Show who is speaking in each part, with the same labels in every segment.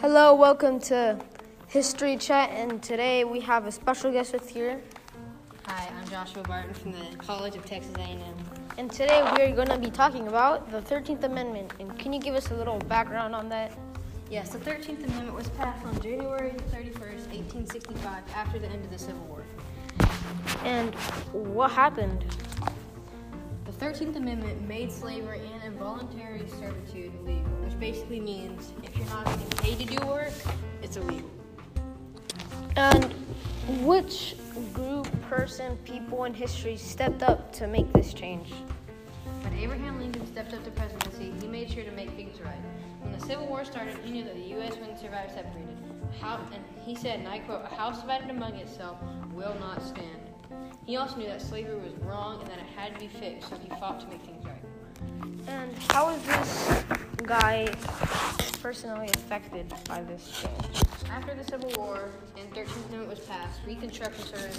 Speaker 1: Hello, welcome to History Chat, and today we have a special guest with here.
Speaker 2: Hi, I'm Joshua Barton from the College of Texas A&M.
Speaker 1: And today we are going to be talking about the 13th Amendment. And can you give us a little background on that?
Speaker 2: Yes, the 13th Amendment was passed on January 31st, 1865, after the end of the Civil War.
Speaker 1: And what happened?
Speaker 2: The 13th Amendment made slavery and involuntary servitude illegal, which basically means if you're not getting paid to it's illegal.
Speaker 1: And which group, person, people in history stepped up to make this change?
Speaker 2: When Abraham Lincoln stepped up to presidency, he made sure to make things right. When the Civil War started, he knew that the U.S. wouldn't survive separated. How, and he said, and I quote, a house divided among itself will not stand. He also knew that slavery was wrong and that it had to be fixed, so he fought to make things right.
Speaker 1: And how is this guy personally affected by this change?
Speaker 2: After the Civil War and 13th Amendment was passed, Reconstruction started.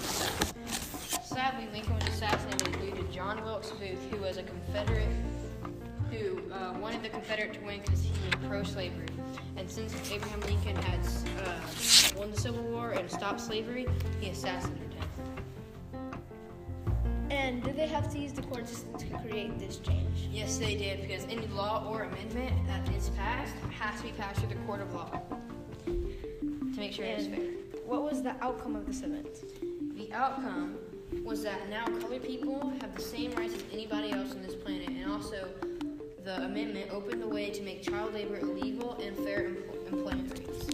Speaker 2: Sadly, Lincoln was assassinated due to John Wilkes Booth, who was a Confederate who uh, wanted the Confederate to win because he was pro-slavery. And since Abraham Lincoln had uh, won the Civil War and stopped slavery, he assassinated.
Speaker 1: And did they have to use the court system to create this change?
Speaker 2: Yes, they did, because any law or amendment that is passed has to be passed through the court of law to make sure it's fair.
Speaker 1: What was the outcome of this event?
Speaker 2: The outcome was that now colored people have the same rights as anybody else on this planet, and also the amendment opened the way to make child labor illegal and fair em- employment rates.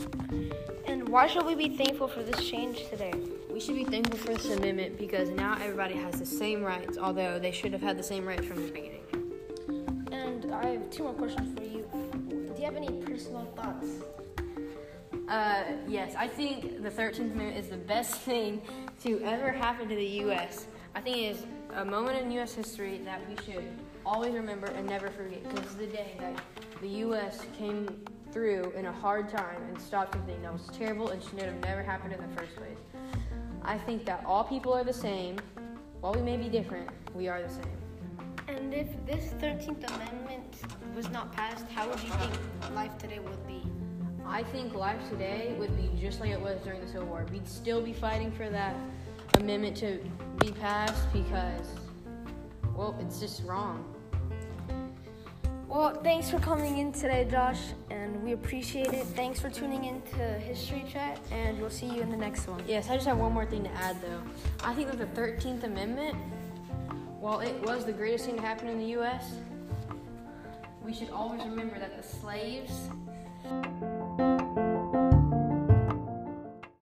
Speaker 1: And why should we be thankful for this change today?
Speaker 2: We should be thankful for this amendment because now everybody has the same rights, although they should have had the same rights from the beginning.
Speaker 1: And I have two more questions for you. Do you have any personal thoughts?
Speaker 2: Uh, yes, I think the 13th Amendment is the best thing to ever happen to the U.S. I think it is a moment in U.S. history that we should always remember and never forget because it's the day that the U.S. came through in a hard time and stopped something that was terrible and should have never happened in the first place. I think that all people are the same. While we may be different, we are the same.
Speaker 1: And if this 13th Amendment was not passed, how would you think life today would be?
Speaker 2: I think life today would be just like it was during the Civil War. We'd still be fighting for that amendment to be passed because, well, it's just wrong.
Speaker 1: Well, thanks for coming in today, Josh, and we appreciate it. Thanks for tuning in to History Chat, and we'll see you in the next one.
Speaker 2: Yes, I just have one more thing to add though. I think that the 13th Amendment, while it was the greatest thing to happen in the U.S., we should always remember that the slaves